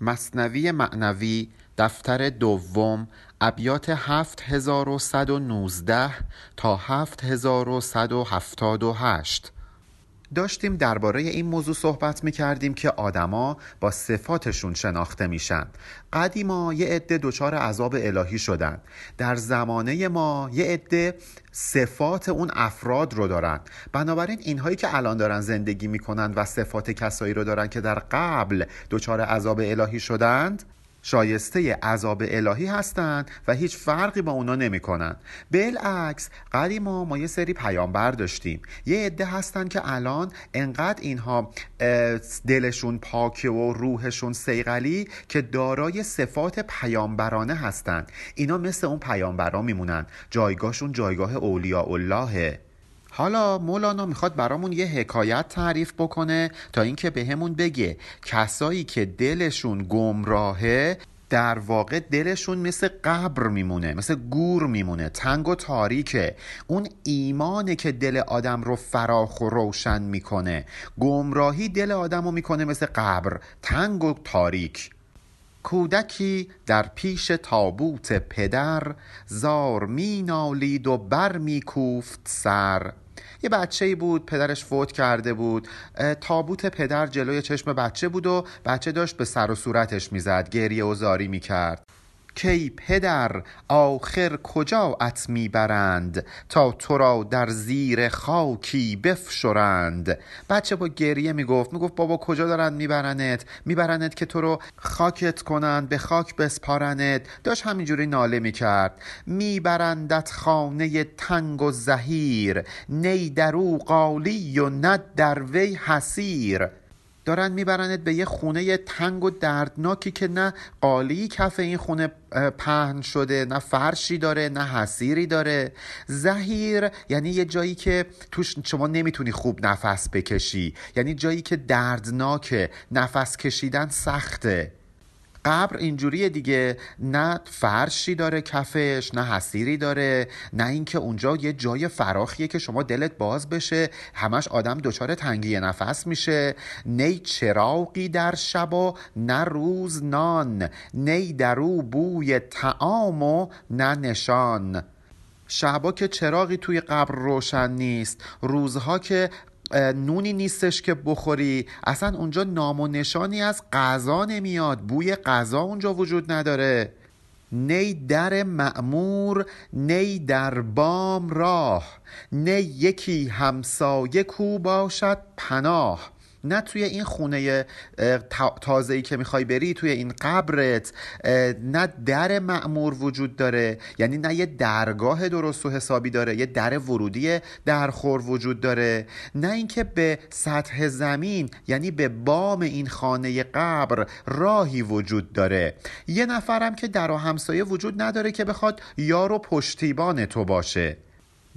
مصنوی معنوی دفتر دوم ابیات 7119 تا 7178 داشتیم درباره این موضوع صحبت می کردیم که آدما با صفاتشون شناخته میشن. قدیما یه عده دچار عذاب الهی شدن. در زمانه ما یه عده صفات اون افراد رو دارن. بنابراین اینهایی که الان دارن زندگی می‌کنن و صفات کسایی رو دارن که در قبل دچار عذاب الهی شدند شایسته عذاب الهی هستند و هیچ فرقی با اونا نمی‌کنن بالعکس قدیما ما یه سری پیامبر داشتیم. یه عده هستن که الان انقدر اینها دلشون پاکه و روحشون سیغلی که دارای صفات پیامبرانه هستند اینا مثل اون پیامبرا میمونن. جایگاهشون جایگاه اولیاء اللهه حالا مولانا می‌خواد برامون یه حکایت تعریف بکنه تا اینکه بهمون بگه. کسایی که دلشون گمراهه در واقع دلشون مثل قبر میمونه مثل گور میمونه تنگ و تاریکه. اون ایمانه که دل آدم رو فراخ و روشن می‌کنه. گمراهی دل آدم رو می‌کنه مثل قبر تنگ و تاریک. کودکی در پیش تابوت پدر زار می نالید و بر می کوفت سر. یه بچه ای بود پدرش فوت کرده بود. تابوت پدر جلوی چشم بچه بود و بچه داشت به سر و صورتش می‌زد گریه و زاری می‌کرد. کی پدر آخر کجا ات می‌برند تا تو را در زیر خاکی بفشرند؟ بچه با گریه می‌گفت می‌گفت بابا کجا دارند میبرنت؟ میبرنت که تو رو خاکت کنند به خاک بسپارنت. داشت همینجوری ناله می‌کرد. میبرندت خانه تنگ و زهیر نی درو قالی و ند در وی حسیر دارن میبرنت به یه خونه تنگ و دردناکی که نه قالی کف این خونه پهن شده نه فرشی داره نه حسیری داره. زهیر یعنی یه جایی که توش شما نمی‌تونی خوب نفس بکشی. یعنی جایی که دردناکه نفس کشیدن سخته. قبر اینجوریه دیگه. نه فرشی داره کفش نه حسیری داره نه اینکه اونجا یه جای فراخیه که شما دلت باز بشه همش آدم دچار تنگی نفس میشه. نی چراغی در شب و نه روز نان. نی درو بوی تعام و نه نشان. شبا که چراغی توی قبر روشن نیست. روزها که نونی نیستش که بخوری. اصلا اونجا نام و نشانی از غذا نمیاد. بوی غذا اونجا وجود نداره. نی در معمور نی در بام راه. نی یکی همسایه کو باشد پناه. نه توی این خونه تازه ای که می‌خوای بری توی این قبرت نه در معمور وجود داره یعنی نه یه درگاه درست و حسابی داره یه در ورودی درخور وجود داره نه اینکه به سطح زمین یعنی به بام این خانه قبر راهی وجود داره. یه نفرم که در و همسایه وجود نداره که بخواد یار و پشتیبان تو باشه.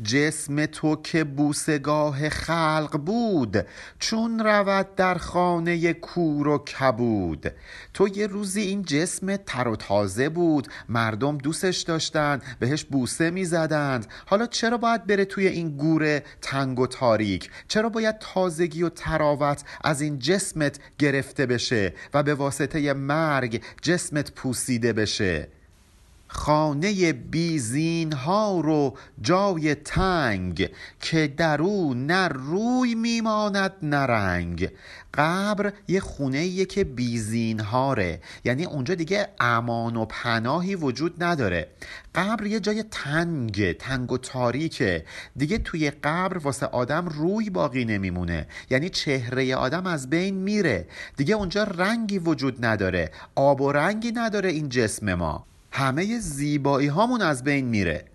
جسم تو که بوسگاه خلق بود چون رود در خانه کور و کبود. تو یه روزی این جسم تر و تازه بود مردم دوستش داشتن بهش بوسه می زدند حالا چرا باید بره توی این گور تنگ و تاریک؟ چرا باید تازگی و تراوت از این جسمت گرفته بشه و به واسطه مرگ جسمت پوسیده بشه؟ خانه بیزین ها رو جای تنگ که در او نه روی میماند نه رنگ. قبر یه خونه که بیزین هاره یعنی اونجا دیگه امان و پناهی وجود نداره. قبر یه جای تنگ تنگ و تاریکه. دیگه توی قبر واسه آدم روی باقی نمیمونه. یعنی چهره آدم از بین میره. دیگه اونجا رنگی وجود نداره. آب و رنگی نداره این جسم ما. همه زیبایی هامون از بین میره.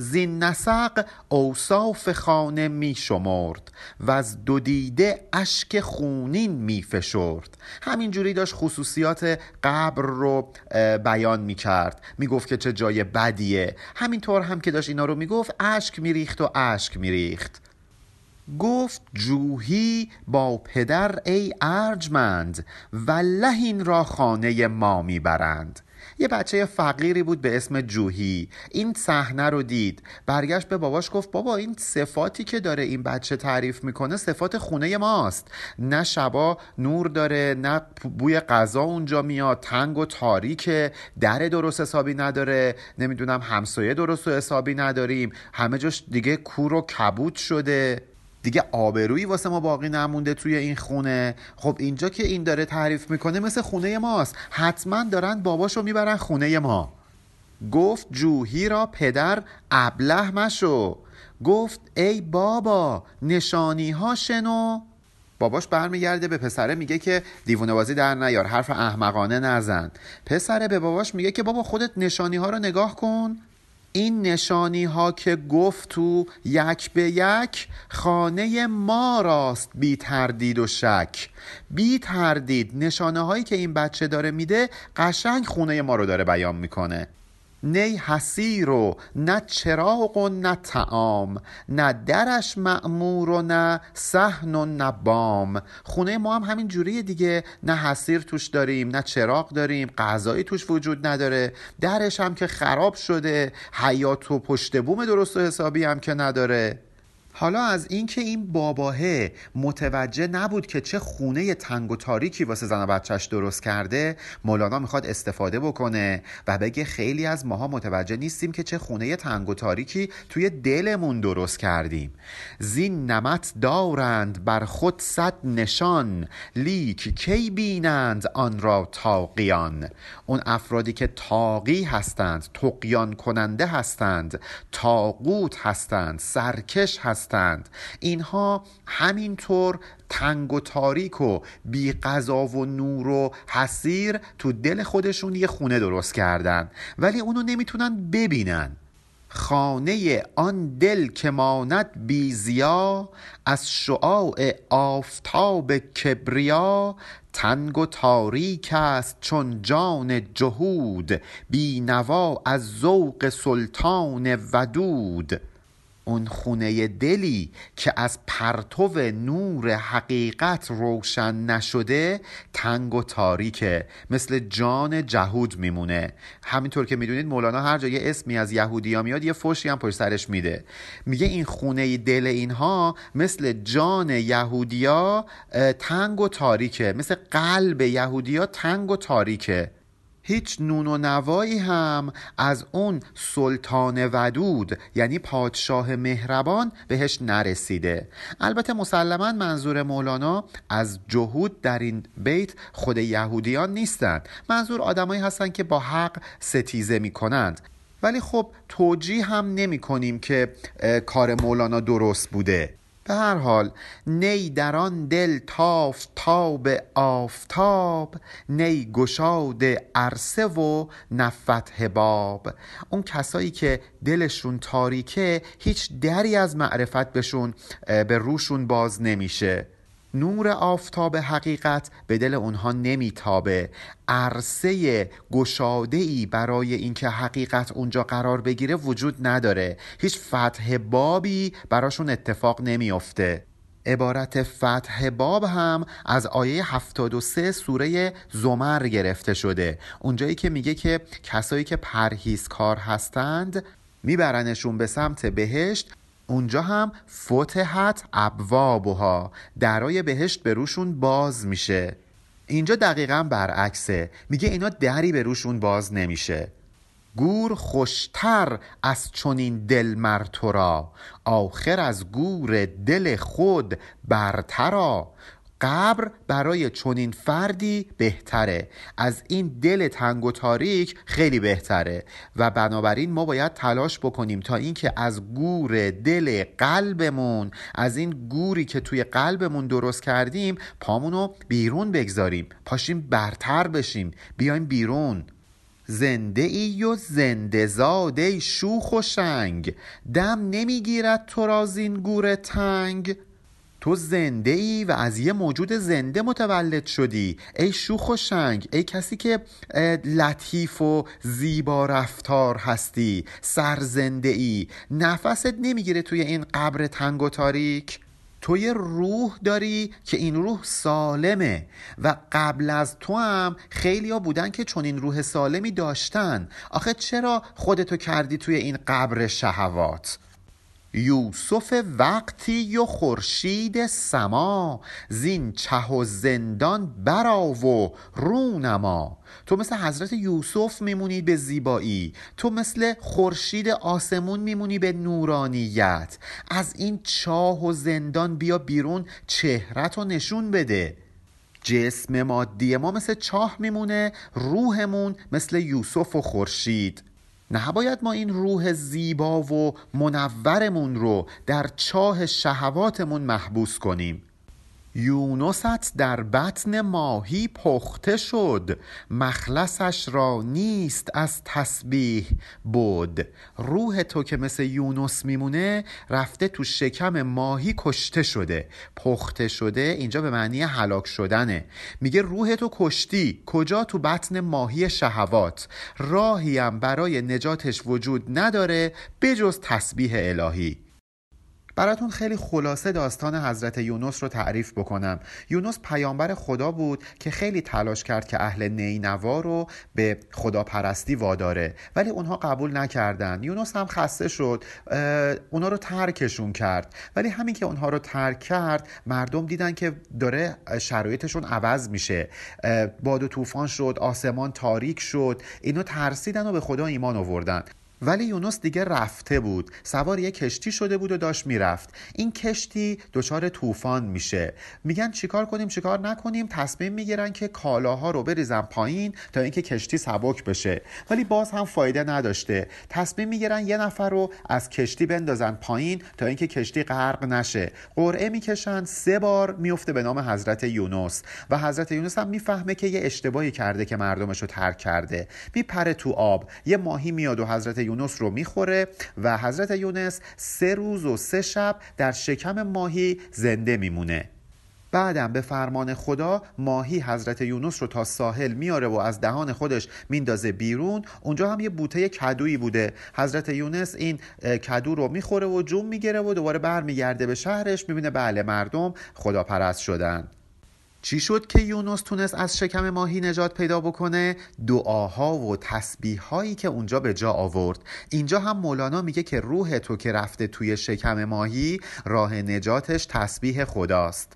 زین نسق اوصاف خانه می شمرد و از دو دیده اشک خونین می فشرد همینجوری داشت خصوصیات قبر رو بیان می کرد می گفت که چه جای بدیه. همینطور هم که داشت اینا رو می گفت اشک می ریخت و اشک می ریخت گفت جوهی با پدر ای ارجمند والله این را خانه ما می‌برند. یه بچه فقیری بود به اسم جوهی. این صحنه رو دید. برگشت به باباش گفت بابا این صفاتی که داره این بچه تعریف می‌کنه صفات خونه ماست. نه شبا نور داره نه بوی غذا اونجا میاد تنگ و تاریکه در درست حسابی نداره. نمی‌دونم همسایه درست و حسابی نداریم. همه جاش دیگه کور و کبود شده. دیگه آبرویی واسه ما باقی نمونده توی این خونه. خب اینجا که این داره تعریف می‌کنه مثل خونه ماست. حتما دارن باباشو می‌برن خونه ما. گفت جوهی را پدر ابله مشو. گفت ای بابا نشانی ها شنو. باباش برمیگرده به پسره میگه که دیوونه بازی در نیار. حرف احمقانه نزن. پسره به باباش میگه که بابا خودت نشانی ها رو نگاه کن. این نشانی ها که گفت تو یک به یک خانه ما راست بی تردید و شک. بی تردید نشانه هایی که این بچه داره میده قشنگ خونه ما رو داره بیان می‌کنه. نی حسیر و نه چراغ و نه تعام نه درش معمور و نه صحن و نه بام. خونه ما هم همین جوریه دیگه. نه حسیر توش داریم نه چراغ داریم غذایی توش وجود نداره. درش هم که خراب شده حیات و پشت بوم درست و حسابی هم که نداره. حالا از اینکه این باباهه متوجه نبود که چه خونه تنگ و تاریکی واسه زن و بچهش درست کرده مولانا می‌خواد استفاده بکنه و بگه خیلی از ماها متوجه نیستیم که چه خونه تنگ و تاریکی توی دلمون درست کردیم. زین نمت دارند بر خود صد نشان لیک کی بینند آن را تاقیان اون افرادی که تاقی هستند تقیان کننده هستند تاقوت هستند سرکش هستند هستند. اینها همینطور تنگ و تاریک و بی قضا و نور و حسیر تو دل خودشون یه خونه درست کردن. ولی اونو نمی‌تونن ببینن. خانه آن دل که ماند بی زیا از شعاع آفتاب کبریا تنگ و تاریک است چون جان جهود بی نوا از ذوق سلطان ودود. اون خونه دلی که از پرتو نور حقیقت روشن نشده تنگ و تاریکه مثل جان جهود میمونه. همینطور که می‌دونید مولانا هر جا اسمی از یهودیا میاد یه فوشی هم پشت سرش میده. میگه این خونه دل اینها مثل جان یهودیا تنگ و تاریکه. مثل قلب یهودیا تنگ و تاریکه. هیچ نون و نوایی هم از اون سلطان ودود یعنی پادشاه مهربان بهش نرسیده. البته مسلما منظور مولانا از جهود در این بیت خود یهودیان نیستند. منظور آدمایی هستند که با حق ستیزه می کنند ولی خب توجیه هم نمی کنیم که کار مولانا درست بوده. به هر حال نی در آن دل تاف تاب آفتاب نی گشاد عرصه و نفت باب. اون کسایی که دلشون تاریکه هیچ دری از معرفت بهشون به روشون باز نمیشه. نور آفتاب حقیقت به دل اونها نمیتابه. عرصه گشاده ای برای اینکه حقیقت اونجا قرار بگیره وجود نداره. هیچ فتح بابی براشون اتفاق نمیافته. عبارت فتح باب هم از آیه 73 سوره زمر گرفته شده. اونجایی که میگه که کسایی که پرهیزکار هستند میبرنشون به سمت بهشت اونجا هم فتحت ابوابها. درای بهشت به روشون باز میشه. اینجا دقیقا برعکسه. میگه اینا دری به روشون باز نمیشه. گور خوشتر از چنین دل مر را. آخر از گور دل خود برترا قبر برای چنین فردی بهتره. از این دل تنگ و تاریک خیلی بهتره. و بنابراین ما باید تلاش بکنیم تا اینکه از گور دل قلبمون از این گوری که توی قلبمون درست کردیم پامونو بیرون بگذاریم. پاشیم برتر بشیم. بیایم بیرون. زنده ای و زنده زاده شوخ و شنگ. دم نمی‌گیرد تو را زین گور تنگ. تو زنده ای و از یه موجود زنده متولد شدی. ای شوخ و شنگ ای کسی که لطیف و زیبا رفتار هستی سرزنده ای نفست نمی‌گیره توی این قبر تنگ و تاریک. تو یه روح داری که این روح سالمه و قبل از تو هم خیلی بودن که چون این روح سالمی داشتن. آخه چرا خودتو کردی توی این قبر شهوات؟ یوسف وقتی و خورشید سما زین چه و زندان برا و رونما تو مثل حضرت یوسف میمونی به زیبایی. تو مثل خورشید آسمون میمونی به نورانیت. از این چاه و زندان بیا بیرون چهرت رو نشون بده. جسم مادی ما مثل چاه میمونه روحمون مثل یوسف و خورشید. نباید ما این روح زیبا و منورمون رو در چاه شهواتمون محبوس کنیم. یونست در بطن ماهی پخته شد. مخلصش را نیست از تسبیح بود روح تو که مثل یونس میمونه رفته تو شکم ماهی کشته شده. پخته شده اینجا به معنی هلاک شدنه. میگه روح تو کشتی. کجا؟ تو بطن ماهی شهوات. راهی هم برای نجاتش وجود نداره بجز تسبیح الهی. براتون خیلی خلاصه داستان حضرت یونس رو تعریف بکنم. یونس پیامبر خدا بود که خیلی تلاش کرد که اهل نینوا رو به خداپرستی واداره ولی اونها قبول نکردن. یونس هم خسته شد اونا رو ترکشون کرد. ولی همین که اونها رو ترک کرد مردم دیدن که داره شرایطشون عوض میشه. باد و طوفان شد آسمان تاریک شد اینو ترسیدن و به خدا ایمان آوردن. ولی یونس دیگه رفته بود. سوار یه کشتی شده بود و داشت می‌رفت. این کشتی دچار طوفان میشه. میگن چیکار کنیم چیکار نکنیم؟ تصمیم می‌گیرن که کالاها رو بریزن پایین تا اینکه کشتی سبک بشه. ولی باز هم فایده نداشته. تصمیم می‌گیرن یه نفر رو از کشتی بندازن پایین تا اینکه کشتی غرق نشه. قرعه می‌کشن. سه بار میفته به نام حضرت یونس. و حضرت یونس هم می‌فهمه که یه اشتباهی کرده که مردمش رو ترک کرده. میپره تو آب. یه ماهی میاد و حضرت یونس رو می‌خوره و حضرت یونس سه روز و سه شب در شکم ماهی زنده میمونه. بعدم به فرمان خدا ماهی حضرت یونس رو تا ساحل میاره و از دهان خودش میندازه بیرون. اونجا هم یه بوته کدویی بوده. حضرت یونس این کدو رو می‌خوره و جوم می‌گیره و دوباره برمیگرده به شهرش. می‌بینه بله مردم خداپرست شدن. چی شد که یونس تونست از شکم ماهی نجات پیدا بکنه؟ دعاها و تسبیح هایی که اونجا به جا آورد. اینجا هم مولانا میگه که روح تو که رفته توی شکم ماهی راه نجاتش تسبیح خداست.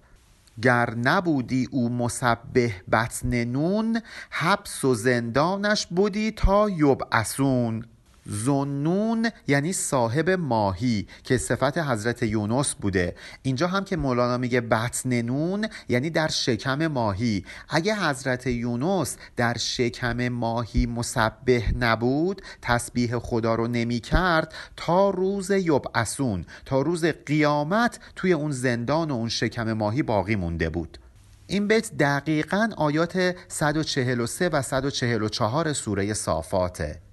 گر نبودی او مسبه بطن نون حبس و زندانش بودی تا یبعثون. زنون یعنی صاحب ماهی که صفت حضرت یونس بوده. اینجا هم که مولانا میگه بطن نون یعنی در شکم ماهی. اگه حضرت یونس در شکم ماهی مسبه نبود تسبیح خدا رو نمی کرد تا روز یبعثون تا روز قیامت توی اون زندان و اون شکم ماهی باقی مونده بود. این بیت دقیقا آیات 143 و 144 سوره صافاته.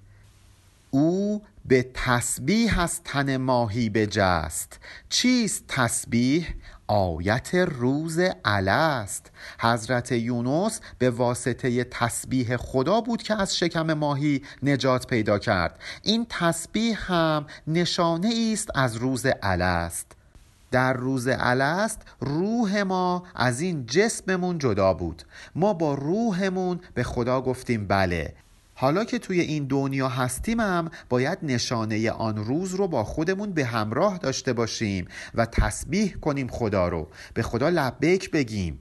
او به تسبیح از تن ماهی بجست. چیست تسبیح؟ آیت روز است حضرت یونس به واسطه تسبیح خدا بود که از شکم ماهی نجات پیدا کرد. این تسبیح هم نشانه است از روز است در روز الست روح ما از این جسممون جدا بود. ما با روحمون به خدا گفتیم بله. حالا که توی این دنیا هستیم هم باید نشانه آن روز رو با خودمون به همراه داشته باشیم و تسبیح کنیم خدا رو. به خدا لبیک بگیم.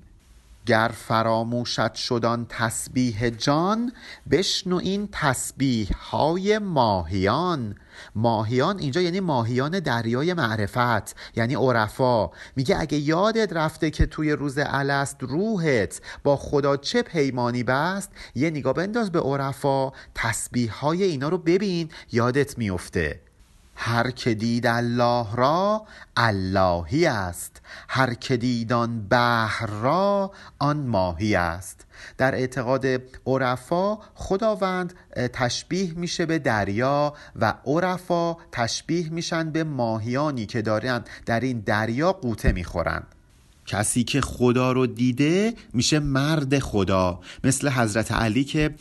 گر فراموشت شدان تسبیح جان بشنو این تسبیح های ماهیان. ماهیان اینجا یعنی ماهیان دریای معرفت یعنی عرفا. میگه اگه یادت رفته که توی روز الست روحت با خدا چه پیمانی بست یه نگاه بنداز به عرفا تسبیح های اینا رو ببین یادت میفته. هر که دید الله را اللهی است. هر که دید آن بحر را آن ماهی است. در اعتقاد عرفا خداوند تشبیه میشه به دریا و عرفا تشبیه میشن به ماهیانی که دارن در این دریا قوطه می‌خورند کسی که خدا رو دیده میشه مرد خدا. مثل حضرت علی که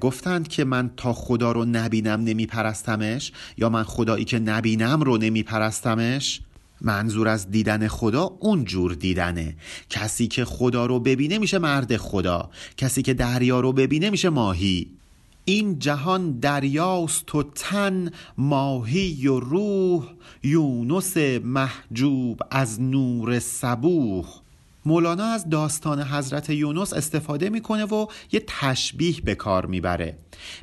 گفتند که من تا خدا رو نبینم نمیپرستمش یا من خدایی که نبینم رو نمیپرستمش. منظور از دیدن خدا اون جور دیدنه. کسی که خدا رو ببینه میشه مرد خدا. کسی که دریا رو ببینه میشه ماهی. این جهان دریاست و تن ماهی و روح یونس محجوب از نور صبوح. مولانا از داستان حضرت یونس استفاده می‌کنه و یه تشبیه به کار می‌بره.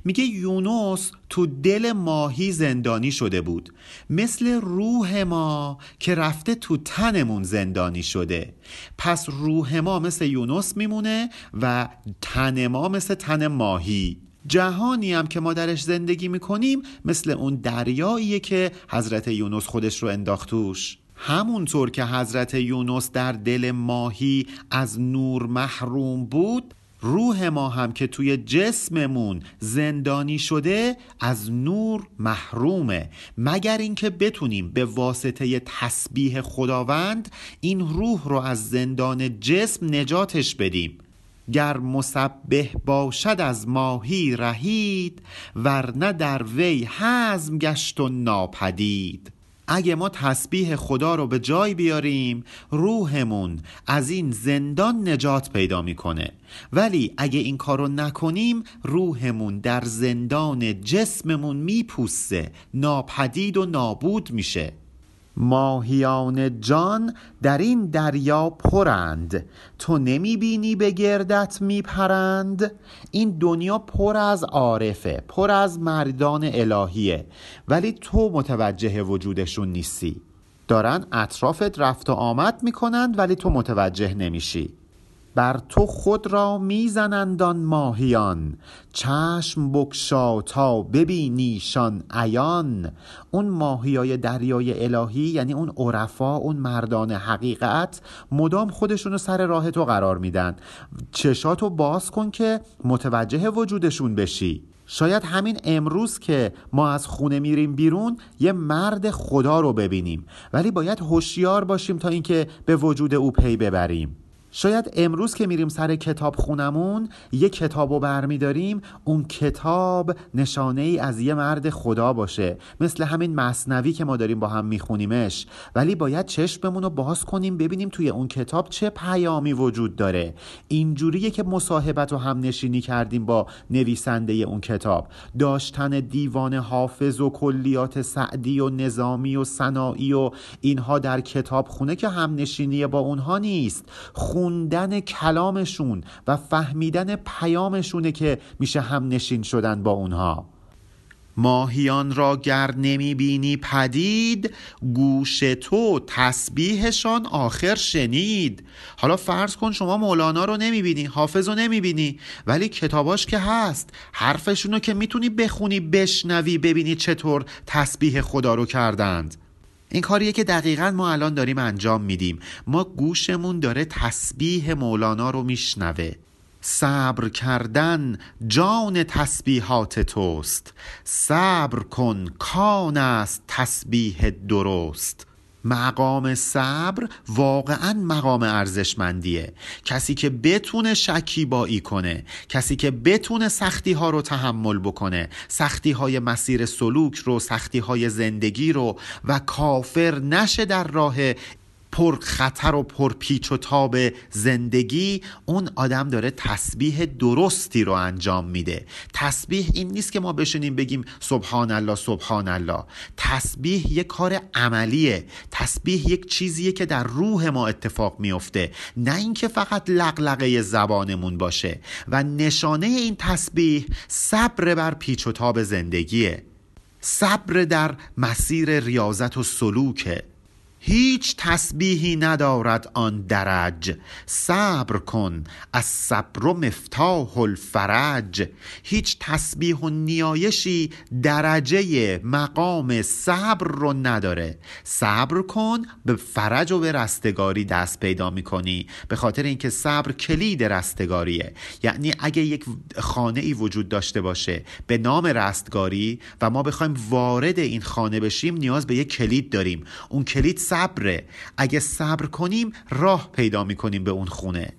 میگه یونس تو دل ماهی زندانی شده بود. مثل روح ما که رفته تو تنمون زندانی شده. پس روح ما مثل یونس میمونه و تن ما مثل تن ماهی. جهانی هم که ما درش زندگی می‌کنیم مثل اون دریاییه که حضرت یونس خودش رو انداختوش همونطور که حضرت یونس در دل ماهی از نور محروم بود روح ما هم که توی جسممون زندانی شده از نور محرومه. مگر اینکه بتونیم به واسطه تسبیح خداوند این روح رو از زندان جسم نجاتش بدیم؟ گر مسبه باشد از ماهی رهید ورنه در وی حزم گشت و ناپدید. اگه ما تسبیح خدا رو به جای بیاریم روحمون از این زندان نجات پیدا می‌کنه. ولی اگه این کارو نکنیم روحمون در زندان جسممون میپوسه ناپدید و نابود میشه. ماهیان جان در این دریا پرند. تو نمی بینی به گردت می پرند. این دنیا پر از عارفه پر از مردان الهیه. ولی تو متوجه وجودشون نیستی. دارن اطرافت رفت و آمد می‌کنند ولی تو متوجه نمیشی. بر تو خود را میزنندان ماهیان. چشم بکشا تا ببینیشان عیان. اون ماهیای دریای الهی یعنی اون عرفا اون مردان حقیقت مدام خودشونو سر راه تو قرار میدن. چشاتو باز کن که متوجه وجودشون بشی. شاید همین امروز که ما از خونه میریم بیرون یه مرد خدا رو ببینیم. ولی باید هوشیار باشیم تا اینکه به وجود او پی ببریم. شاید امروز که میریم سر کتاب خونمون یه کتاب رو برمیداریم اون کتاب نشانه ای از یه مرد خدا باشه. مثل همین مصنوی که ما داریم با هم میخونیمش. ولی باید چشممون رو باز کنیم ببینیم توی اون کتاب چه پیامی وجود داره. اینجوریه که مصاحبت رو هم نشینی کردیم با نویسنده اون کتاب. داشتن دیوان حافظ و کلیات سعدی و نظامی و صناعی و اینها در کتاب خونه که هم نشینی با اونها نیست. خوندن کلامشون و فهمیدن پیامشونه که میشه هم نشین شدن با اونها. ماهیان را گر نمی بینی پدید گوش تو تسبیحشان آخر شنید. حالا فرض کن شما مولانا رو نمی بینی حافظ رو نمی بینی ولی کتاباش که هست حرفشونو که می‌تونی بخونی بشنوی ببینی چطور تسبیح خدا رو کردند. این کاریه که دقیقا ما الان داریم انجام میدیم. ما گوشمون داره تسبیح مولانا رو میشنوه. صبر کردن جان تسبیحات توست. صبر کن کان است تسبیح درست. مقام صبر واقعا مقام ارزشمندیه. کسی که بتونه شکیبایی کنه کسی که بتونه سختی ها رو تحمل بکنه سختی های مسیر سلوک رو سختی های زندگی رو و کافر نشه در راه پر خطر و پر پیچ و تاب زندگی اون آدم داره تسبیح درستی رو انجام میده. تسبیح این نیست که ما بشینیم بگیم سبحان الله سبحان الله. تسبیح یک کار عملیه. تسبیح یک چیزیه که در روح ما اتفاق میفته. نه اینکه فقط لغلقه زبانمون باشه. و نشانه این تسبیح صبر بر پیچ و تاب زندگیه. صبر در مسیر ریاضت و سلوکه. هیچ تسبیحی ندارد آن درج. صبر کن از صبر و مفتاح الفرج. هیچ تسبیح و نیایشی درجه مقام صبر رو نداره. صبر کن به فرج و به رستگاری دست پیدا می‌کنی. به خاطر اینکه صبر کلید رستگاریه. یعنی اگه یک خانه ای وجود داشته باشه به نام رستگاری و ما بخوایم وارد این خانه بشیم نیاز به یک کلید داریم. اون کلید صبره. اگه صبر کنیم راه پیدا می‌کنیم به اون خونه.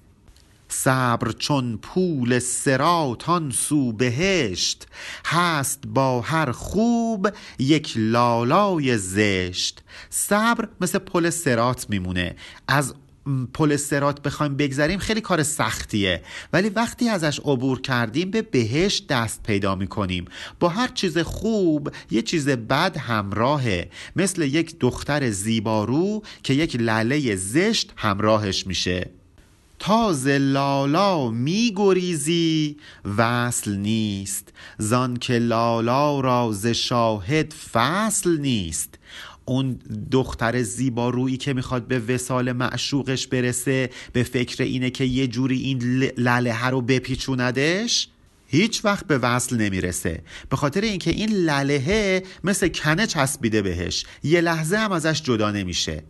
صبر چون پول سراتان سو بهشت. هست با هر خوب یک لالای زشت. صبر مثل پل سرات میمونه. از پل سرات بخوایم بگذریم خیلی کار سختیه. ولی وقتی ازش عبور کردیم به بهشت دست پیدا می‌کنیم. با هر چیز خوب یه چیز بد همراهه. مثل یک دختر زیبارو که یک لله زشت همراهش میشه. تاز لالا می گریزی وصل نیست. زان که لالا را ز شاهد فصل نیست. اون دختر زیبا رویی که می‌خواد به وسال معشوقش برسه به فکر اینه که یه جوری این لله رو بپیچوندش هیچ وقت به وصل نمی‌رسه. به خاطر اینکه این للهه مثل کنه چسبیده بهش یه لحظه هم ازش جدا نمیشه.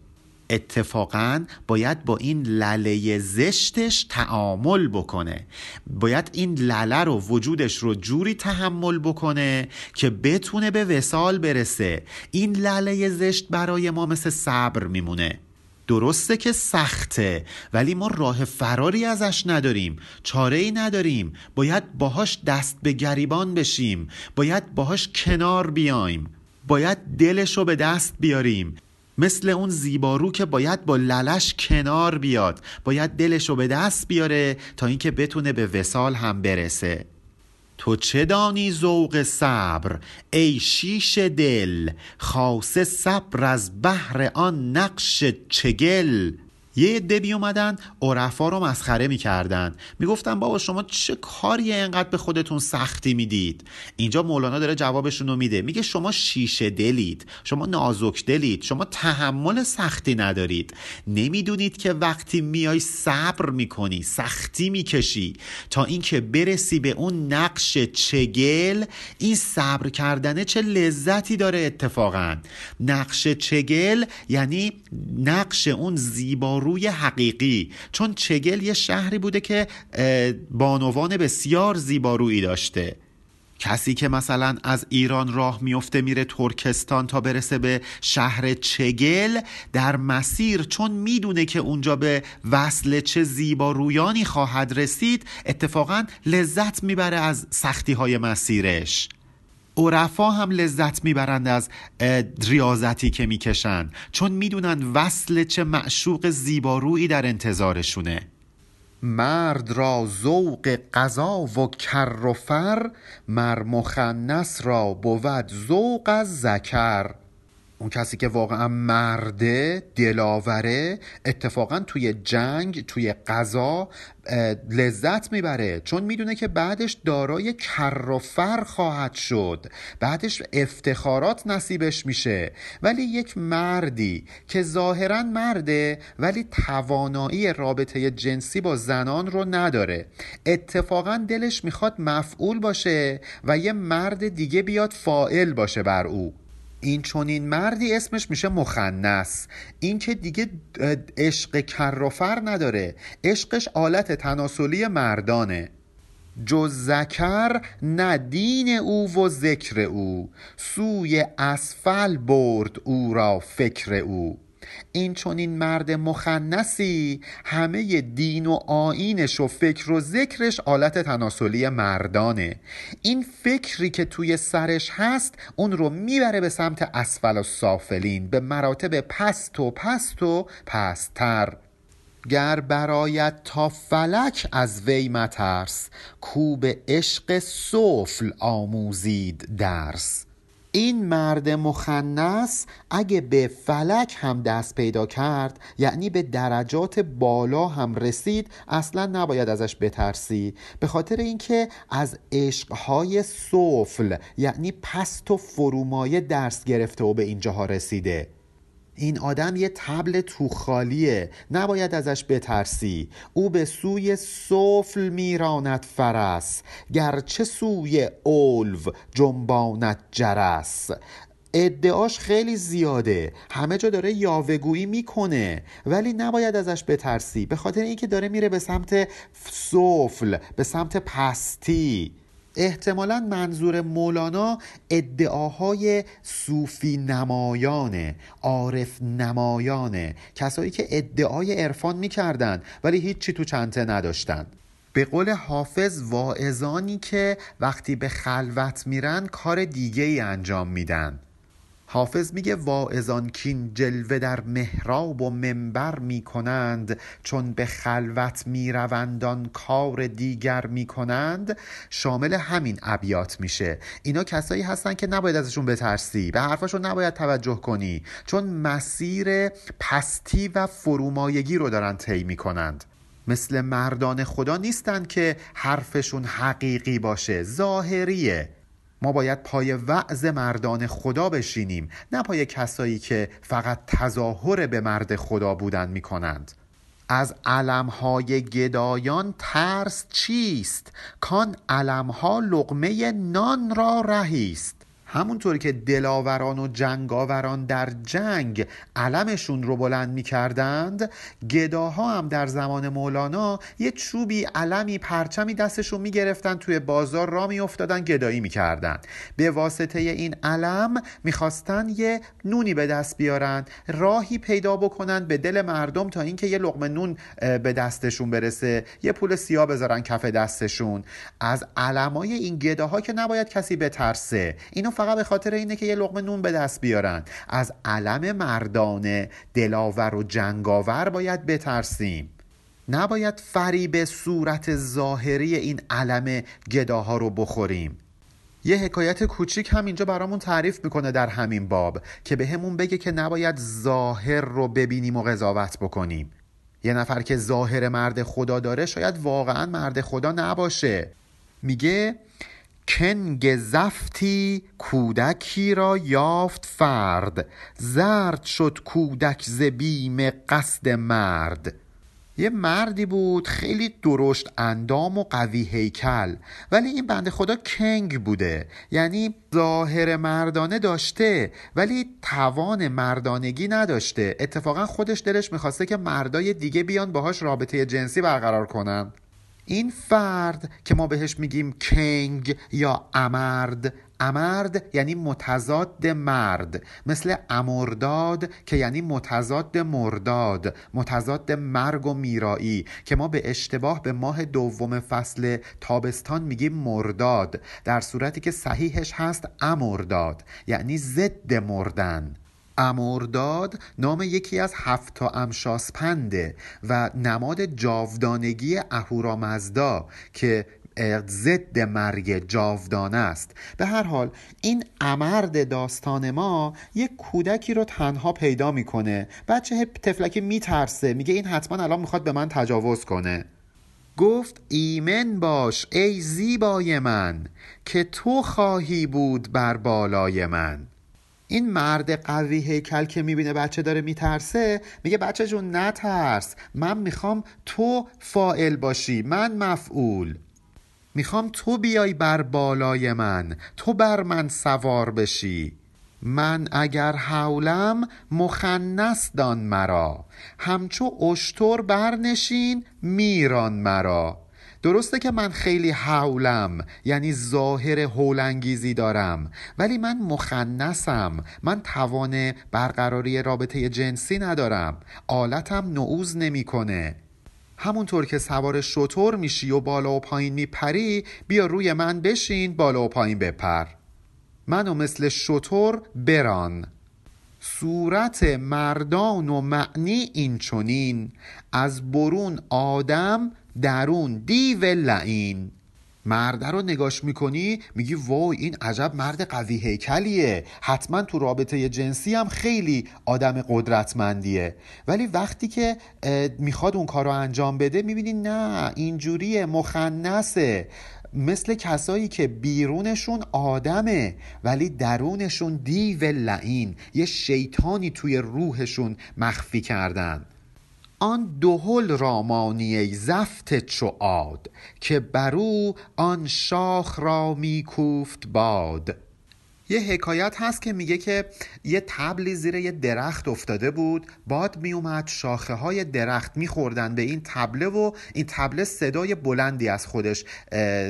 اتفاقا باید با این لله زشتش تعامل بکنه. باید این لله رو وجودش رو جوری تحمل بکنه که بتونه به وسال برسه. این لله زشت برای ما مثل صبر میمونه. درسته که سخته ولی ما راه فراری ازش نداریم چاره ای نداریم. باید باهاش دست به گریبان بشیم. باید باهاش کنار بیایم. باید دلش رو به دست بیاریم. مثل اون زیبارو که باید با للش کنار بیاد باید دلش رو به دست بیاره تا اینکه بتونه به وسال هم برسه. تو چه دانی ذوق صبر؟ ای شیش دل خاصه صبر از بحر آن نقش چگل؟ یه عده اومدن عرفا رو مسخره می‌کردن. می‌گفتن بابا شما چه کاری انقدر به خودتون سختی می‌دید؟ اینجا مولانا داره جوابشون رو میده. میگه شما شیشه دلید شما نازک دلید شما تحمل سختی ندارید. نمی‌دونید که وقتی میای صبر می‌کنی سختی می‌کشی. تا اینکه برسی به اون نقش چگل این صبر کردنه چه لذتی داره اتفاقا. نقش چگل یعنی نقش اون زیبا روی حقیقی چون چگل یه شهری بوده که بانوان بسیار زیبارویی داشته. کسی که مثلا از ایران راه میفته میره ترکستان تا برسه به شهر چگل در مسیر چون می‌دونه که اونجا به وصل چه زیبارویانی خواهد رسید اتفاقا لذت می‌بره از سختی های مسیرش. عرفا هم لذت می‌برند از ریاضتی که می‌کشن چون می‌دونن وصل چه معشوق زیبارویی در انتظارشونه. مرد را ذوق قضا و کر و فر مر مخنس را بود ذوق از ذکر. اون کسی که واقعا مرده دلاوره اتفاقا توی جنگ توی قضا لذت می‌بره. چون می‌دونه که بعدش دارای کر و فر خواهد شد. بعدش افتخارات نصیبش میشه. ولی یک مردی که ظاهرا مرده ولی توانایی رابطه جنسی با زنان رو نداره. اتفاقا دلش می‌خواد مفعول باشه و یه مرد دیگه بیاد فائل باشه بر او. این چونین مردی اسمش میشه مخنس این که دیگه عشق کرافر نداره. عشقش آلت تناسلی مردانه. جز زکر نه دین او و ذکر او. سوی اسفل برد او را فکر او. این چون این مرد مخنسی همه دین و آینش و فکر و ذکرش آلت تناسلی مردانه. این فکری که توی سرش هست اون رو می‌بره به سمت اسفل و سافلین به مراتب پست و پست و پستر. گر برایت تا فلک از وی مترس کو به عشق سفل آموزید درس. این مرد مخنس اگه به فلک هم دست پیدا کرد یعنی به درجات بالا هم رسید اصلا نباید ازش بترسی به خاطر اینکه از عشقهای سفل یعنی پست و فرومایه درس گرفته و به اینجاها رسیده. این آدم یه تبل توخالیه نباید ازش بترسی. او به سوی سفل میراند فرس. گرچه سوی اولو جنبانت جرس. ادعاش خیلی زیاده. همه جا داره یاوهگویی می‌کنه. ولی نباید ازش بترسی. به خاطر اینکه داره میره به سمت سفل به سمت پستی. احتمالا منظور مولانا ادعاهای صوفی نمایانه عارف نمایانه کسایی که ادعای عرفان می‌کردن ولی هیچی تو چنته نداشتن به قول حافظ واعظانی که وقتی به خلوت میرن کار دیگه ای انجام میدن. حافظ میگه واعظان کین جلوه در محراب و منبر می‌کنند. چون به خلوت میروندان کار دیگر می‌کنند. شامل همین ابیات میشه. اینا کسایی هستن که نباید ازشون بترسی. به حرفاشون نباید توجه کنی. چون مسیر پستی و فرومایگی رو دارن طی می‌کنند. مثل مردان خدا نیستند که حرفشون حقیقی باشه. ظاهریه. ما باید پای وعظ مردان خدا بشینیم نه پای کسایی که فقط تظاهر به مرد خدا بودن می‌کنند. از علمهای گدایان ترس چیست؟ کان علمها لقمه نان را رهیست. همونطوری که دلاوران و جنگاوران در جنگ علمشون رو بلند می کردند گداها هم در زمان مولانا یه چوبی علمی پرچمی دستشون می گرفتن توی بازار را می افتادن گدایی می کردن به واسطه این علم می‌خواستن یه نونی به دست بیارن راهی پیدا بکنن به دل مردم تا اینکه یه لقمه نون به دستشون برسه یه پول سیاه بذارن کف دستشون. از علمای این گداها که نباید کسی بترسه. اینو فقط به خاطر اینه که یه لقمه نون به دست بیارن. از علم مردانه دلاور و جنگاور باید بترسیم. نباید فریب صورت ظاهری این علم گداها رو بخوریم. یه حکایت کوچیک هم اینجا برامون تعریف می‌کنه در همین باب که به همون بگه که نباید ظاهر رو ببینیم و قضاوت بکنیم. یه نفر که ظاهر مرد خدا داره شاید واقعا مرد خدا نباشه. میگه کنگ زفتی کودکی را یافت فرد. زرد شد کودک ز بیم قصد مرد. یه مردی بود خیلی درشت اندام و قوی هیکل. ولی این بنده خدا کنگ بوده. یعنی ظاهر مردانه داشته ولی توان مردانگی نداشته. اتفاقا خودش دلش می‌خواسته که مردای دیگه بیان باهاش رابطه جنسی برقرار کنن. این فرد که ما بهش میگیم کنگ یا امرد امرد یعنی متضاد مرد مثل امرداد که یعنی متضاد مرداد متضاد مرگ و میرایی که ما به اشتباه به ماه دوم فصل تابستان میگیم مرداد در صورتی که صحیحش هست امرداد یعنی ضد مردن. امرداد نام یکی از هفت تا امشاسپنده و نماد جاودانگی اهورامزدا که ضد مرگ جاودانه است. به هر حال این امرد داستان ما یک کودکی رو تنها پیدا می‌کنه. بچه تفلکی میترسه. میگه این حتما الان می‌خواد به من تجاوز کنه. گفت ایمن باش ای زیبای من که تو خواهی بود بر بالای من. این مرد قوی هیکل که می‌بینه بچه داره میترسه میگه بچه جون نترس. من می‌خوام تو فائل باشی. من مفعول. می‌خوام تو بیای بر بالای من. تو بر من سوار بشی. من اگر حولم مخنس دان مرا. همچو اشتر برنشین میران مرا. درسته که من خیلی حولم یعنی ظاهر هولانگیزی دارم ولی من مخنسم من توان برقراری رابطه جنسی ندارم. آلتم نعوز نمی‌کنه. همونطور که سوار شطور میشی و بالا و پایین میپری بیا روی من بشین بالا و پایین بپر. منو مثل شطور بران. صورت مردان و معنی این چونین از برون آدم درون دیو لعین. مرده رو نگاش می‌کنی میگی وای این عجب مرد قوی هیکلیه. حتما تو رابطه جنسی هم خیلی آدم قدرتمندیه. ولی وقتی که می‌خواد اون کار رو انجام بده می‌بینی نه اینجوریه مخنسه مثل کسایی که بیرونشون آدمه ولی درونشون دیو لعین. یه شیطانی توی روحشون مخفی کردن. آن دهل را مانی زفت چعاد که برو آن شاخ را میکوفت باد. یه حکایت هست که میگه که یه تبلی زیر یه درخت افتاده بود باد میومد شاخه های درخت میخوردن به این تبله و این تبله صدای بلندی از خودش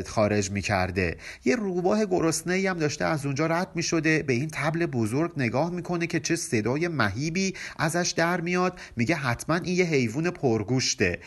خارج می‌کرده. یه روباه گرسنه هم داشته از اونجا رد می‌شده به این تبل بزرگ نگاه می‌کنه که چه صدای مهیبی ازش در میاد. میگه حتما این یه حیوان پرگوشته.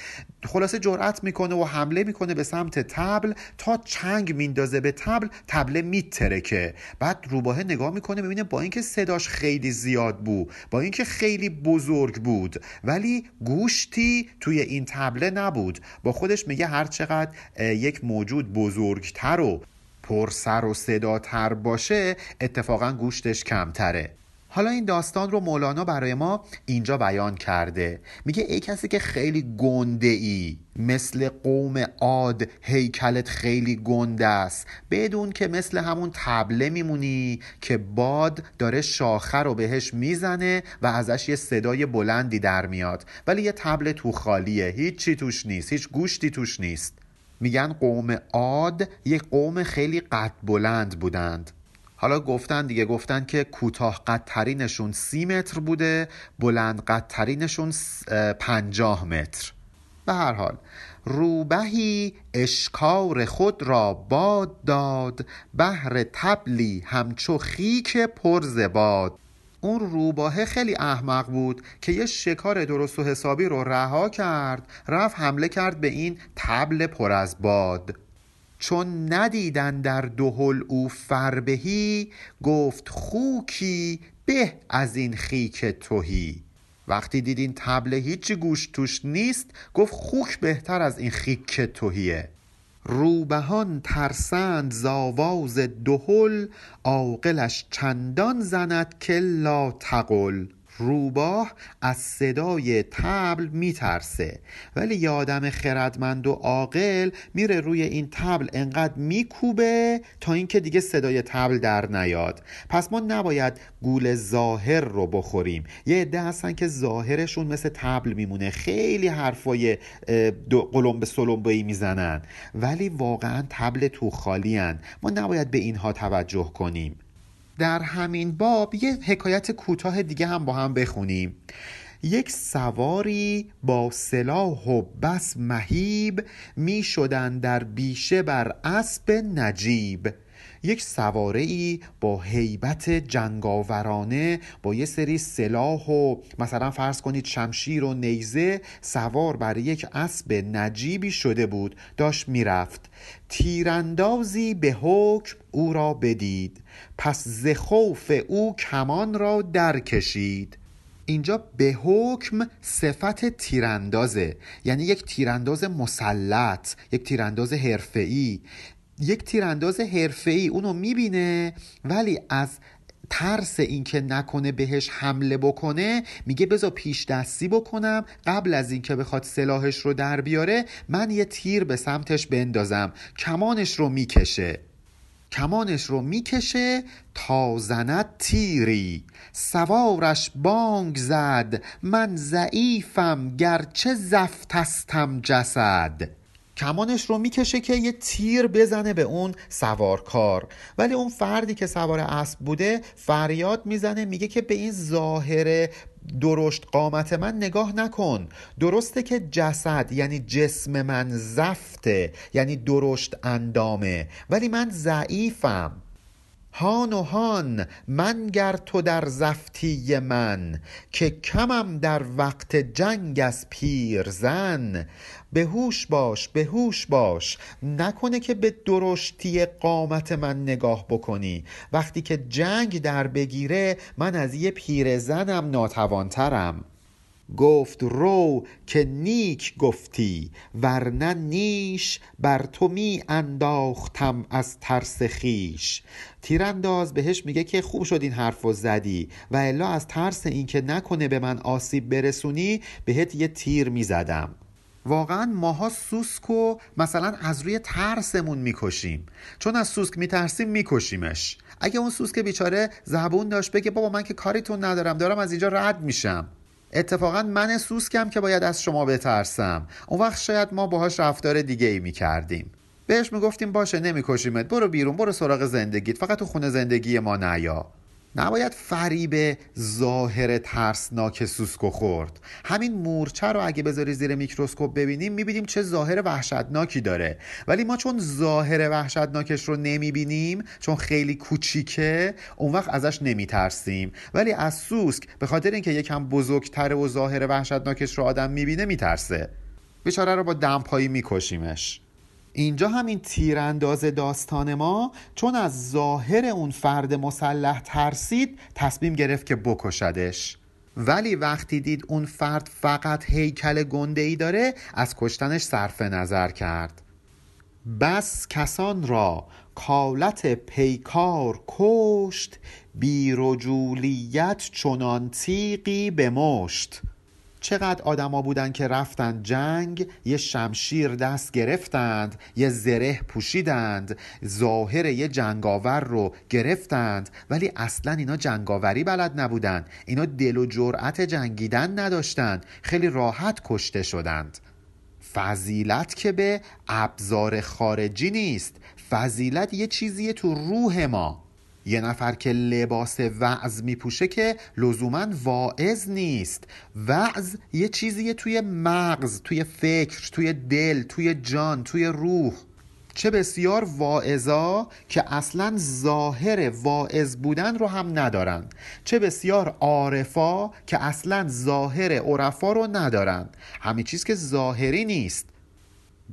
خلاصه جرأت می‌کنه و حمله می‌کنه به سمت تبل تا چنگ میندازه به تبل تبله میترکه. بعد روباه نگاه می‌کنه می‌بینه با اینکه صداش خیلی زیاد بود با اینکه خیلی بزرگ بود ولی گوشتی توی این تبله نبود. با خودش میگه هر چقدر یک موجود بزرگتر و پرسر و صداتر باشه اتفاقا گوشتش کمتره. حالا این داستان رو مولانا برای ما اینجا بیان کرده. میگه ای کسی که خیلی گنده ای مثل قوم عاد هیکلت خیلی گنده است. بدون که مثل همون تبله میمونی که باد داره شاخه رو بهش می‌زنه و ازش یه صدای بلندی در میاد. ولی یه تبله تو خالیه. هیچ چی توش نیست. هیچ گوشتی توش نیست. میگن قوم عاد یه قوم خیلی قد بلند بودند. حالا گفتن دیگه گفتن که کوتاه قدترینشون سی متر بوده بلند قدترینشون پنجاه متر. به هر حال روبهی اشکار خود را باد داد بهر تبلی همچو خیک پرز باد. اون روباهه خیلی احمق بود که یه شکار درست و حسابی رو رها کرد رفت حمله کرد به این تبل پر از باد. چون ندیدن در دهل او فربهی گفت خوکی به از این خیک توهی وقتی دیدین تبله هیچی گوش توش نیست گفت خوک بهتر از این خیک توهیه روبهان ترسند زاواز دهل عاقلش چندان زند که لا تقل. روباه از صدای تبل میترسه. ولی یه آدم خردمند و عاقل میره روی این تبل انقدر میکوبه تا اینکه دیگه صدای تبل در نیاد. پس ما نباید گول ظاهر رو بخوریم. یه عده هستن که ظاهرشون مثل تبل میمونه. خیلی حرفای قلمب سلمبه می‌زنن. ولی واقعا تبل تو خالی هن. ما نباید به اینها توجه کنیم. در همین باب یه حکایت کوتاه دیگه هم با هم بخونیم. یک سواری با سلاح و بس مهیب می شدن در بیشه بر اسب نجیب. یک سواره ای با هیبت جنگاورانه با یه سری سلاح و مثلا فرض کنید شمشیر و نیزه سوار بر یک اسب نجیبی شده بود داشت می‌رفت. تیراندازی به حکم او را بدید. پس ز خوف او کمان را در کشید اینجا به حکم صفت تیراندازه یعنی یک تیرانداز مسلط یک تیرانداز حرفه‌ای. یک تیرانداز حرفه‌ای اونو می‌بینه ولی از ترس اینکه نکنه بهش حمله بکنه میگه بذار پیش دستی بکنم قبل از اینکه بخواد سلاحش رو در بیاره من یه تیر به سمتش بندازم. کمانش رو می‌کشه. کمانش رو می‌کشه تا زند تیری. سوارش بانگ زد. من ضعیفم گرچه زفتستم جسد. کمانش رو می‌کشه که یه تیر بزنه به اون سوارکار. ولی اون فردی که سوار اسب بوده فریاد می‌زنه میگه که به این ظاهر درشت قامت من نگاه نکن. درسته که جسد یعنی جسم من زفته یعنی درشت اندامه ولی من ضعیفم. هان و هان منگر تو در زفتی من که کمم در وقت جنگ از پیرزن هوش باش به هوش باش نکنه که به درشتی قامت من نگاه بکنی. وقتی که جنگ در بگیره من از یه پیرزنم ناتوانترم. گفت رو که نیک گفتی ورنه نیش بر تو می انداختم از ترس خیش تیرانداز بهش میگه که خوب شد این حرف و زدی و الا از ترس اینکه نکنه به من آسیب برسونی بهت یه تیر می‌زدم واقعا ماها سوسک و مثلا از روی ترسمون می‌کشیم. چون از سوسک میترسیم میکشیمش. اگه اون سوسک بیچاره زبون داشت بگه بابا من که کاریتون ندارم دارم از اینجا رد میشم. اتفاقا من سوسکم که باید از شما بترسم. اون وقت شاید ما باهاش رفتار دیگه ای می کردیم بهش می‌گفتیم باشه نمیکشیمت. برو بیرون برو سراغ زندگیت. فقط تو خونه زندگی ما نیا. نباید فریب ظاهر ترسناک سوسکو خورد. همین مورچه رو اگه بذاری زیر میکروسکوپ ببینیم می‌بینیم چه ظاهر وحشتناکی داره. ولی ما چون ظاهر وحشتناکش رو نمی‌بینیم چون خیلی کوچیکه اون وقت ازش نمیترسیم. ولی از سوسک به خاطر اینکه یکم بزرگتره و ظاهر وحشتناکش رو آدم می‌بینه میترسه. بیچاره رو با دمپایی میکشیمش. اینجا همین تیرانداز داستان ما چون از ظاهر اون فرد مسلح ترسید تصمیم گرفت که بکشدش. ولی وقتی دید اون فرد فقط هیکل گنده ای داره از کشتنش صرف نظر کرد. بس کسان را کالت پیکار کشت بی رجولیت چنان تیقی به مشت چقدر آدما بودن که رفتن جنگ یه شمشیر دست گرفتند یه زره پوشیدند ظاهر یه جنگاور رو گرفتند ولی اصلا اینا جنگاوری بلد نبودند اینا دل و جرأت جنگیدن نداشتند خیلی راحت کشته شدند. فضیلت که به ابزار خارجی نیست. فضیلت یه چیزیه تو روح ما. یه نفر که لباس وعظ میپوشه که لزوما واعظ نیست. وعظ یه چیزیه توی مغز توی فکر توی دل توی جان توی روح. چه بسیار واعظا که اصلا ظاهر واعظ بودن رو هم ندارن. چه بسیار عارفا که اصلا ظاهر عرفا رو ندارن. همه چیز که ظاهری نیست.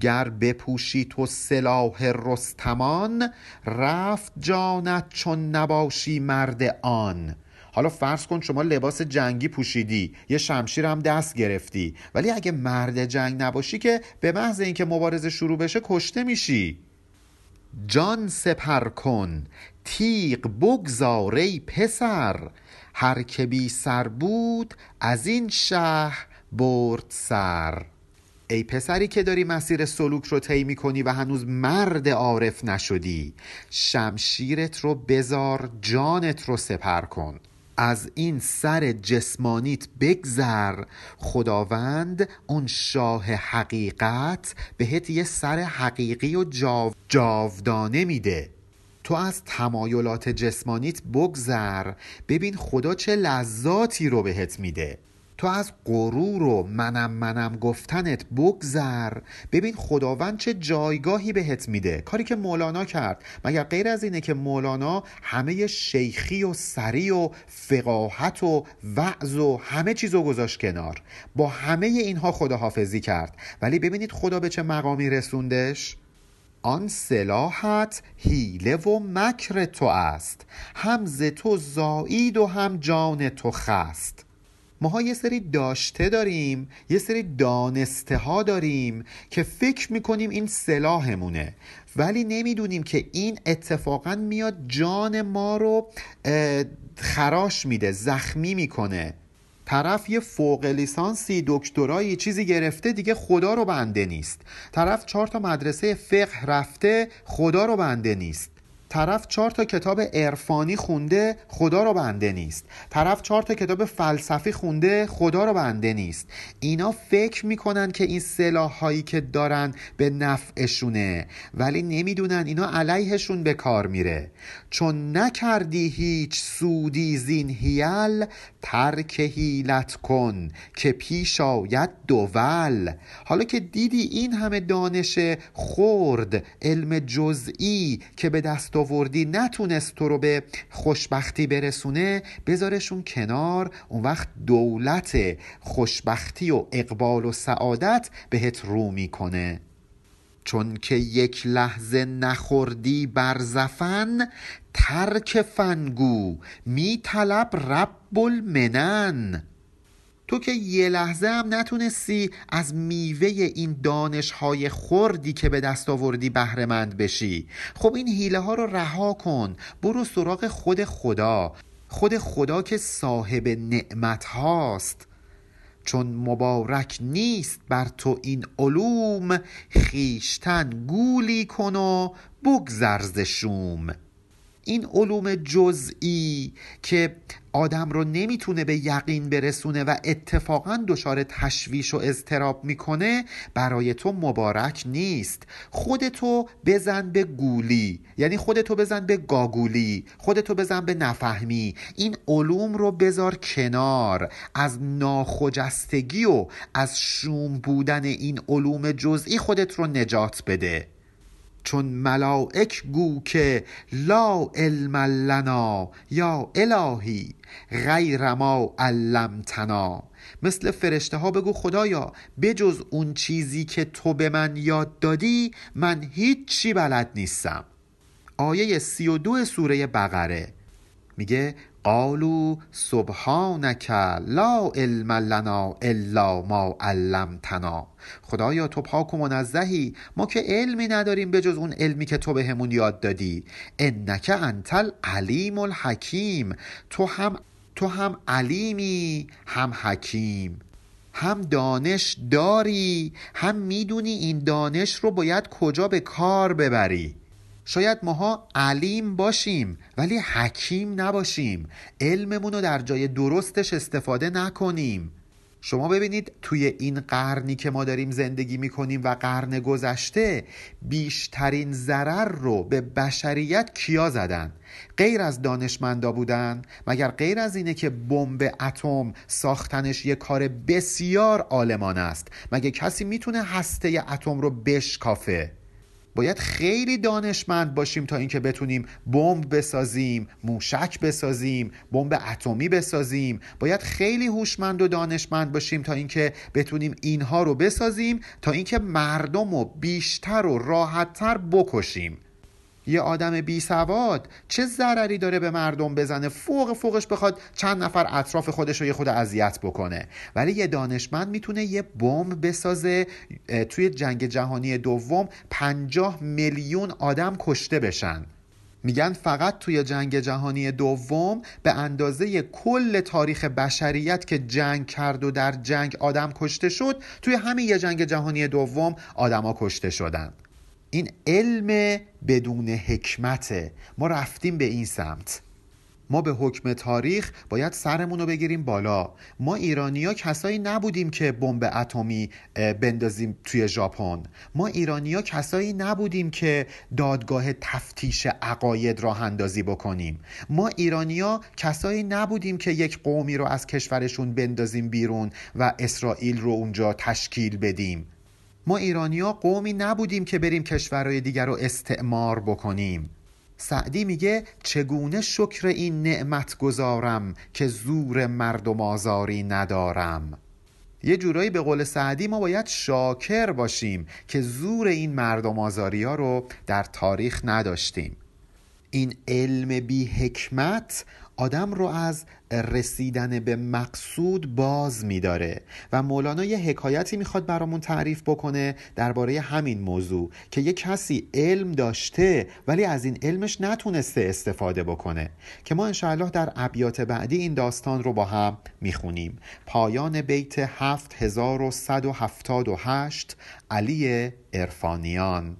گر بپوشی تو سلاح رستمان رفت جانت چون نباشی مرد آن. حالا فرض کن شما لباس جنگی پوشیدی یه شمشیر هم دست گرفتی. ولی اگه مرد جنگ نباشی که به محض اینکه مبارزه شروع بشه کشته میشی. جان سپر کن تیغ بگذار پسر. هر که بی سر بود از این شهر برد سر. ای پسری که داری مسیر سلوک رو طی می‌کنی و هنوز مرد عارف نشدی شمشیرت رو بزار جانت رو سپر کن. از این سر جسمانیت بگذر. خداوند اون شاه حقیقت بهت یه سر حقیقی و جاو جاودانه میده. تو از تمایلات جسمانیت بگذر. ببین خدا چه لذاتی رو بهت میده. تو از غرور و منم منم گفتنت بگذر. ببین خداوند چه جایگاهی بهت میده. کاری که مولانا کرد. مگر غیر از اینه که مولانا همه شیخی و سری و فقاهت و وعظ و همه چیزو گذاشت کنار. با همه اینها خداحافظی کرد. ولی ببینید خدا به چه مقامی رسوندش؟ آن سلاحت حیله و مکر تو است. هم ز تو زایید و هم جان تو خست. ماها یه سری داشته داریم یه سری دانسته ها داریم که فکر می‌کنیم این سلاحمونه. ولی نمی‌دونیم که این اتفاقا میاد جان ما رو خراش میده زخمی می‌کنه. طرف یه فوق لیسانسی دکترایی چیزی گرفته دیگه خدا رو بنده نیست. طرف چهار تا مدرسه فقه رفته خدا رو بنده نیست. طرف چهار تا کتاب عرفانی خونده خدا رو بنده نیست. طرف چهار تا کتاب فلسفی خونده خدا رو بنده نیست. اینا فکر می‌کنن که این سلاح هایی که دارن به نفعشونه ولی نمی‌دونن اینا علیهشون به کار میره. چون نکردی هیچ سودی زین هیل ترک هیلت کن که پیش آید دول. حالا که دیدی این همه دانش خورد علم جزئی که به دست آوردی نتونست تو رو به خوشبختی برسونه بذارشون کنار. اون وقت دولت خوشبختی و اقبال و سعادت بهت رو می‌کنه. چون که یک لحظه نخوردی بر زفن ترک فنگو می طلب رب المنن. تو که یه لحظه هم نتونستی از میوه این دانش های خوردی که به دست آوردی بهرهمند بشی. خب این حیله ها رو رها کن برو سراغ خود خدا. خود خدا که صاحب نعمت هاست چون مبارک نیست بر تو این علوم خیشتن گولی کن و بگذرز شوم. این علوم جزئی که آدم رو نمی‌تونه به یقین برسونه و اتفاقا دچار تشویش و اضطراب می‌کنه برای تو مبارک نیست. خودتو بزن به گولی. یعنی خودتو بزن به گاگولی. خودتو بزن به نفهمی. این علوم رو بذار کنار. از ناخجستگی و از شوم بودن این علوم جزئی خودت رو نجات بده. چون ملائک گو که لا علم لنا یا الهی غیر ما علمتنا مثل فرشته ها بگو خدایا بجز اون چیزی که تو به من یاد دادی من هیچی بلد نیستم. آیه سی و دو سوره بقره میگه قالو سبحانک لا علم لنا الا ما علمتنا. خدایا تو پاک و منزهی. ما که علمی نداریم به جز اون علمی که تو بهمون به یاد دادی. انک انت العلیم الحکیم. تو هم تو هم علیمی هم حکیم. هم دانش داری هم می‌دونی این دانش رو باید کجا به کار ببری. شاید ماها علیم باشیم ولی حکیم نباشیم. علممون رو در جای درستش استفاده نکنیم. شما ببینید توی این قرنی که ما داریم زندگی می‌کنیم و قرن گذشته بیشترین ضرر رو به بشریت کیا زدن؟ غیر از دانشمندا بودن مگر غیر از اینه که بمب اتم ساختنش یه کار بسیار عالمانه است؟ مگه کسی می‌تونه هسته اتم رو بشکافه؟ باید خیلی دانشمند باشیم تا اینکه بتونیم بمب بسازیم موشک بسازیم بمب اتمی بسازیم. باید خیلی هوشمند و دانشمند باشیم تا اینکه بتونیم اینها رو بسازیم تا اینکه مردم رو بیشتر و راحتتر بکشیم. یه آدم بی سواد چه ضرری داره به مردم بزنه؟ فوق فوقش بخواد چند نفر اطراف خودش رو یه خود اذیت بکنه. ولی یه دانشمند می‌تونه یه بمب بسازه توی جنگ جهانی دوم پنجاه میلیون آدم کشته بشن. میگن فقط توی جنگ جهانی دوم به اندازه کل تاریخ بشریت که جنگ کرد و در جنگ آدم کشته شد توی همین یه جنگ جهانی دوم آدما کشته شدن. این علم بدون حکمته. ما رفتیم به این سمت. ما به حکم تاریخ باید سرمون رو بگیریم بالا. ما ایرانیا کسایی نبودیم که بمب اتمی بندازیم توی ژاپن. ما ایرانیا کسایی نبودیم که دادگاه تفتیش عقاید راه اندازی بکنیم. ما ایرانیا کسایی نبودیم که یک قومی رو از کشورشون بندازیم بیرون و اسرائیل رو اونجا تشکیل بدیم. ما ایرانیا قومی نبودیم که بریم کشورهای دیگر رو استعمار بکنیم. سعدی میگه چگونه شکر این نعمت گذارم که زور مردم آزاری ندارم؟ یه جورایی به قول سعدی ما باید شاکر باشیم که زور این مردم آزاری ها رو در تاریخ نداشتیم. این علم بی حکمت آدم رو از رسیدن به مقصود باز میداره و مولانا یه حکایتی می‌خواد برامون تعریف بکنه درباره همین موضوع که یه کسی علم داشته ولی از این علمش نتونسته استفاده بکنه که ما انشاءالله در ابیات بعدی این داستان رو با هم می‌خونیم. پایان بیت 7178 علی ارفانیان